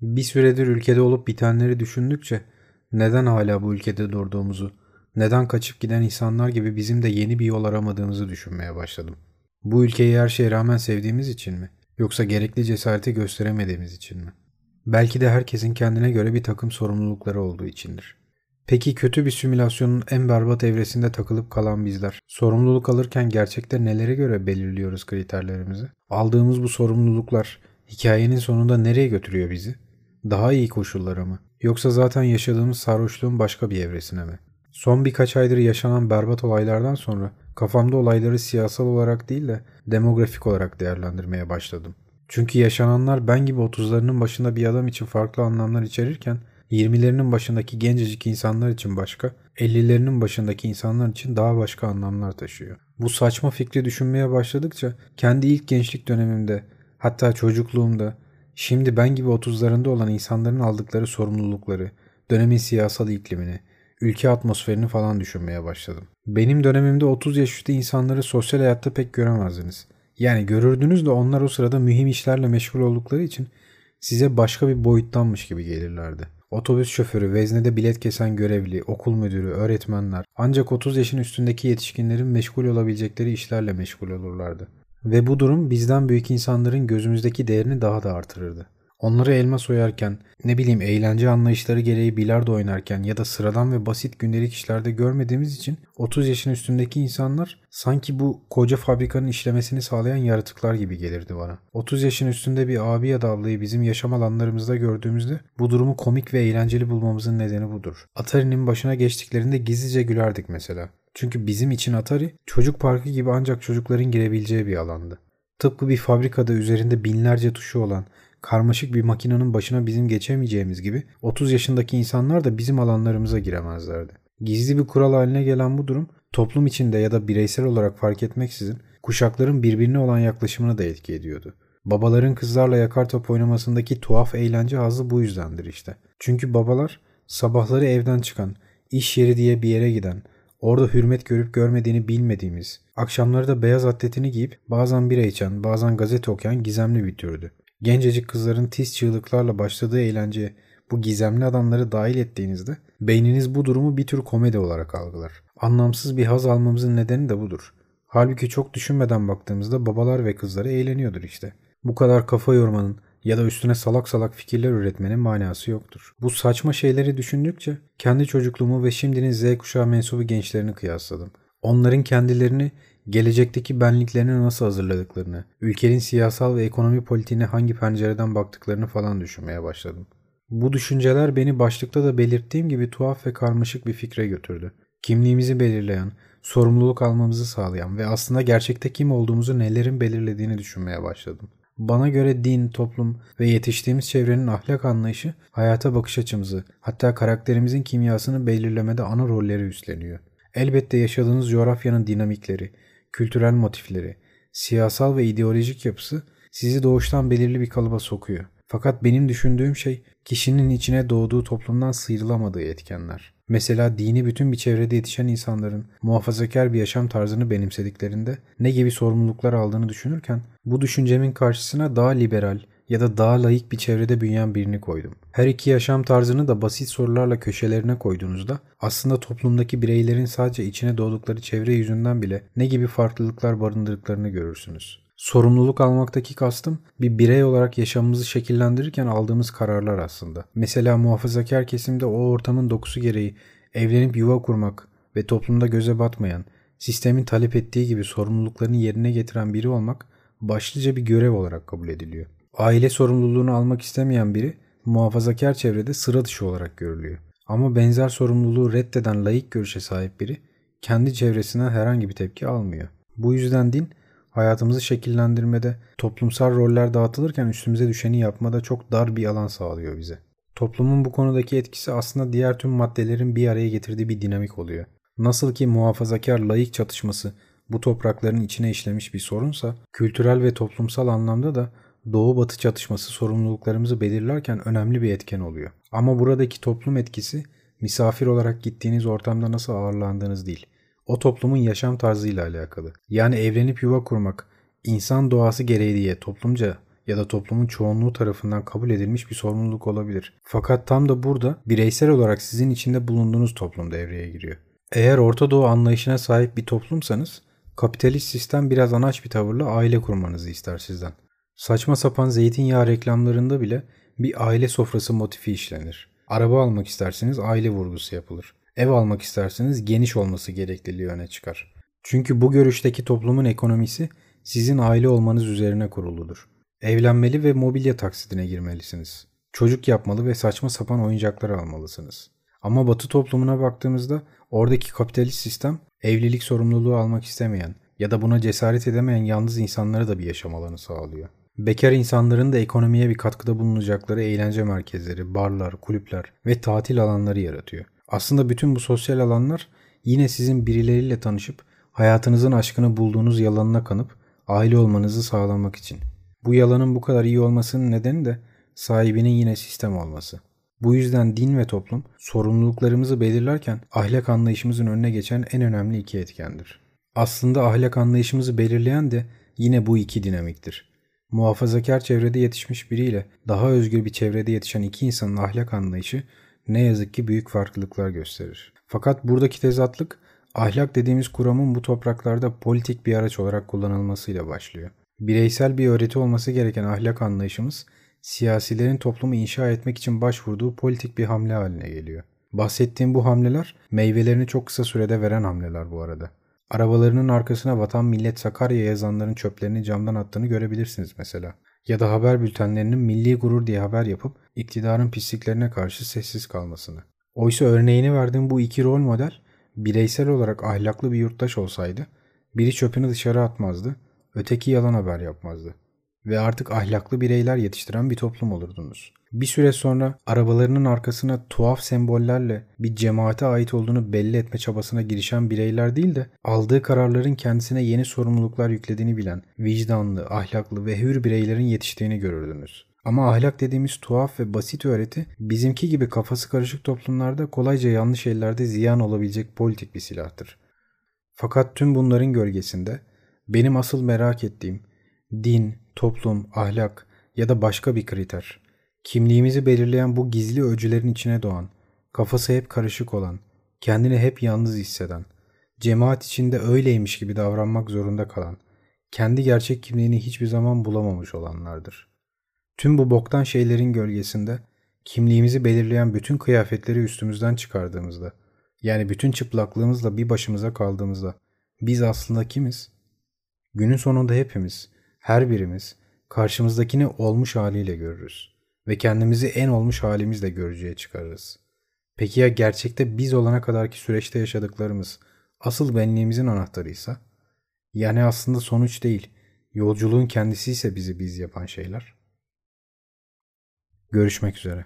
Bir süredir ülkede olup bitenleri düşündükçe neden hala bu ülkede durduğumuzu, neden kaçıp giden insanlar gibi bizim de yeni bir yol aramadığımızı düşünmeye başladım. Bu ülkeyi her şeye rağmen sevdiğimiz için mi? Yoksa gerekli cesareti gösteremediğimiz için mi? Belki de herkesin kendine göre bir takım sorumlulukları olduğu içindir. Peki kötü bir simülasyonun en berbat evresinde takılıp kalan bizler, sorumluluk alırken gerçekte nelere göre belirliyoruz kriterlerimizi? Aldığımız bu sorumluluklar hikayenin sonunda nereye götürüyor bizi? Daha iyi koşullara mı? Yoksa zaten yaşadığımız sarhoşluğun başka bir evresine mi? Son birkaç aydır yaşanan berbat olaylardan sonra kafamda olayları siyasal olarak değil de demografik olarak değerlendirmeye başladım. Çünkü yaşananlar ben gibi 30'larının başında bir adam için farklı anlamlar içerirken 20'lerinin başındaki gencecik insanlar için başka, 50'lerinin başındaki insanlar için daha başka anlamlar taşıyor. Bu saçma fikri düşünmeye başladıkça kendi ilk gençlik dönemimde, hatta çocukluğumda, şimdi ben gibi 30'larında olan insanların aldıkları sorumlulukları, dönemin siyasal iklimini, ülke atmosferini falan düşünmeye başladım. Benim dönemimde 30 yaş üstü insanları sosyal hayatta pek göremezdiniz. Yani görürdünüz de onlar o sırada mühim işlerle meşgul oldukları için size başka bir boyuttanmış gibi gelirlerdi. Otobüs şoförü, veznede bilet kesen görevli, okul müdürü, öğretmenler ancak 30 yaşın üstündeki yetişkinlerin meşgul olabilecekleri işlerle meşgul olurlardı. Ve bu durum bizden büyük insanların gözümüzdeki değerini daha da artırırdı. Onları elma soyarken, ne bileyim eğlence anlayışları gereği bilardo oynarken ya da sıradan ve basit gündelik işlerde görmediğimiz için 30 yaşın üstündeki insanlar sanki bu koca fabrikanın işlemesini sağlayan yaratıklar gibi gelirdi bana. 30 yaşın üstünde bir abi ya da ablayı bizim yaşam alanlarımızda gördüğümüzde bu durumu komik ve eğlenceli bulmamızın nedeni budur. Atari'nin başına geçtiklerinde gizlice gülerdik mesela. Çünkü bizim için Atari çocuk parkı gibi ancak çocukların girebileceği bir alandı. Tıpkı bir fabrikada üzerinde binlerce tuşu olan karmaşık bir makinenin başına bizim geçemeyeceğimiz gibi 30 yaşındaki insanlar da bizim alanlarımıza giremezlerdi. Gizli bir kural haline gelen bu durum toplum içinde ya da bireysel olarak fark etmeksizin kuşakların birbirine olan yaklaşımını da etki ediyordu. Babaların kızlarla yakar top oynamasındaki tuhaf eğlence hazı bu yüzdendir işte. Çünkü babalar sabahları evden çıkan, iş yeri diye bir yere giden, orada hürmet görüp görmediğini bilmediğimiz, akşamları da beyaz atletini giyip bazen bira içen, bazen gazete okuyan gizemli bir türdü. Gencecik kızların tiz çığlıklarla başladığı eğlenceye bu gizemli adamları dahil ettiğinizde beyniniz bu durumu bir tür komedi olarak algılar. Anlamsız bir haz almamızın nedeni de budur. Halbuki çok düşünmeden baktığımızda babalar ve kızları eğleniyordur işte. Bu kadar kafa yormanın ya da üstüne salak salak fikirler üretmenin manası yoktur. Bu saçma şeyleri düşündükçe kendi çocukluğumu ve şimdinin Z kuşağı mensubu gençlerini kıyasladım. Onların kendilerini gelecekteki benliklerini nasıl hazırladıklarını, ülkenin siyasal ve ekonomi politiğine hangi pencereden baktıklarını falan düşünmeye başladım. Bu düşünceler beni başlıkta da belirttiğim gibi tuhaf ve karmaşık bir fikre götürdü. Kimliğimizi belirleyen, sorumluluk almamızı sağlayan ve aslında gerçekte kim olduğumuzu nelerin belirlediğini düşünmeye başladım. Bana göre din, toplum ve yetiştiğimiz çevrenin ahlak anlayışı hayata bakış açımızı, hatta karakterimizin kimyasını belirlemede ana rolleri üstleniyor. Elbette yaşadığınız coğrafyanın dinamikleri, kültürel motifleri, siyasal ve ideolojik yapısı sizi doğuştan belirli bir kalıba sokuyor. Fakat benim düşündüğüm şey kişinin içine doğduğu toplumdan sıyrılamadığı etkenler. Mesela dini bütün bir çevrede yetişen insanların muhafazakar bir yaşam tarzını benimsediklerinde ne gibi sorumluluklar aldığını düşünürken bu düşüncemin karşısına daha liberal, ya da daha layık bir çevrede büyüyen birini koydum. Her iki yaşam tarzını da basit sorularla köşelerine koyduğunuzda aslında toplumdaki bireylerin sadece içine doğdukları çevre yüzünden bile ne gibi farklılıklar barındırdıklarını görürsünüz. Sorumluluk almaktaki kastım bir birey olarak yaşamımızı şekillendirirken aldığımız kararlar aslında. Mesela muhafazakar kesimde o ortamın dokusu gereği evlenip yuva kurmak ve toplumda göze batmayan, sistemin talep ettiği gibi sorumluluklarını yerine getiren biri olmak başlıca bir görev olarak kabul ediliyor. Aile sorumluluğunu almak istemeyen biri muhafazakar çevrede sıra dışı olarak görülüyor. Ama benzer sorumluluğu reddeden layık görüşe sahip biri kendi çevresinden herhangi bir tepki almıyor. Bu yüzden din hayatımızı şekillendirmede toplumsal roller dağıtılırken üstümüze düşeni yapmada çok dar bir alan sağlıyor bize. Toplumun bu konudaki etkisi aslında diğer tüm maddelerin bir araya getirdiği bir dinamik oluyor. Nasıl ki muhafazakar layık çatışması bu toprakların içine işlemiş bir sorunsa, kültürel ve toplumsal anlamda da Doğu-Batı çatışması sorumluluklarımızı belirlerken önemli bir etken oluyor. Ama buradaki toplum etkisi misafir olarak gittiğiniz ortamda nasıl ağırlandığınız değil. O toplumun yaşam tarzıyla alakalı. Yani evlenip yuva kurmak, insan doğası gereği diye toplumca ya da toplumun çoğunluğu tarafından kabul edilmiş bir sorumluluk olabilir. Fakat tam da burada bireysel olarak sizin içinde bulunduğunuz toplum devreye giriyor. Eğer Orta Doğu anlayışına sahip bir toplumsanız kapitalist sistem biraz anaç bir tavırla aile kurmanızı ister sizden. Saçma sapan zeytinyağı reklamlarında bile bir aile sofrası motifi işlenir. Araba almak isterseniz aile vurgusu yapılır. Ev almak isterseniz geniş olması gerekliliği öne çıkar. Çünkü bu görüşteki toplumun ekonomisi sizin aile olmanız üzerine kuruludur. Evlenmeli ve mobilya taksidine girmelisiniz. Çocuk yapmalı ve saçma sapan oyuncaklar almalısınız. Ama batı toplumuna baktığımızda oradaki kapitalist sistem evlilik sorumluluğu almak istemeyen ya da buna cesaret edemeyen yalnız insanlara da bir yaşam alanı sağlıyor. Bekar insanların da ekonomiye bir katkıda bulunacakları eğlence merkezleri, barlar, kulüpler ve tatil alanları yaratıyor. Aslında bütün bu sosyal alanlar yine sizin birileriyle tanışıp hayatınızın aşkını bulduğunuz yalanına kanıp aile olmanızı sağlamak için. Bu yalanın bu kadar iyi olmasının nedeni de sahibinin yine sistem olması. Bu yüzden din ve toplum sorumluluklarımızı belirlerken ahlak anlayışımızın önüne geçen en önemli iki etkendir. Aslında ahlak anlayışımızı belirleyen de yine bu iki dinamiktir. Muhafazakar çevrede yetişmiş biriyle daha özgür bir çevrede yetişen iki insanın ahlak anlayışı ne yazık ki büyük farklılıklar gösterir. Fakat buradaki tezatlık ahlak dediğimiz kuramın bu topraklarda politik bir araç olarak kullanılmasıyla başlıyor. Bireysel bir öğreti olması gereken ahlak anlayışımız siyasilerin toplumu inşa etmek için başvurduğu politik bir hamle haline geliyor. Bahsettiğim bu hamleler meyvelerini çok kısa sürede veren hamleler bu arada. Arabalarının arkasına vatan millet Sakarya yazanların çöplerini camdan attığını görebilirsiniz mesela. Ya da haber bültenlerinin milli gurur diye haber yapıp iktidarın pisliklerine karşı sessiz kalmasını. Oysa örneğini verdiğim bu iki rol model bireysel olarak ahlaklı bir yurttaş olsaydı biri çöpünü dışarı atmazdı, öteki yalan haber yapmazdı ve artık ahlaklı bireyler yetiştiren bir toplum olurdunuz. Bir süre sonra arabalarının arkasına tuhaf sembollerle bir cemaate ait olduğunu belli etme çabasına girişen bireyler değil de aldığı kararların kendisine yeni sorumluluklar yüklediğini bilen, vicdanlı, ahlaklı ve hür bireylerin yetiştiğini görürdünüz. Ama ahlak dediğimiz tuhaf ve basit öğreti bizimki gibi kafası karışık toplumlarda kolayca yanlış ellerde ziyan olabilecek politik bir silahtır. Fakat tüm bunların gölgesinde benim asıl merak ettiğim din, toplum, ahlak ya da başka bir kriter. Kimliğimizi belirleyen bu gizli öcülerin içine doğan, kafası hep karışık olan, kendini hep yalnız hisseden, cemaat içinde öyleymiş gibi davranmak zorunda kalan, kendi gerçek kimliğini hiçbir zaman bulamamış olanlardır. Tüm bu boktan şeylerin gölgesinde kimliğimizi belirleyen bütün kıyafetleri üstümüzden çıkardığımızda, yani bütün çıplaklığımızla bir başımıza kaldığımızda biz aslında kimiz? Günün sonunda hepimiz her birimiz karşımızdakini olmuş haliyle görürüz ve kendimizi en olmuş halimizle görücüye çıkarırız. Peki ya gerçekte biz olana kadarki süreçte yaşadıklarımız asıl benliğimizin anahtarıysa? Yani aslında sonuç değil, yolculuğun kendisi ise bizi biz yapan şeyler. Görüşmek üzere.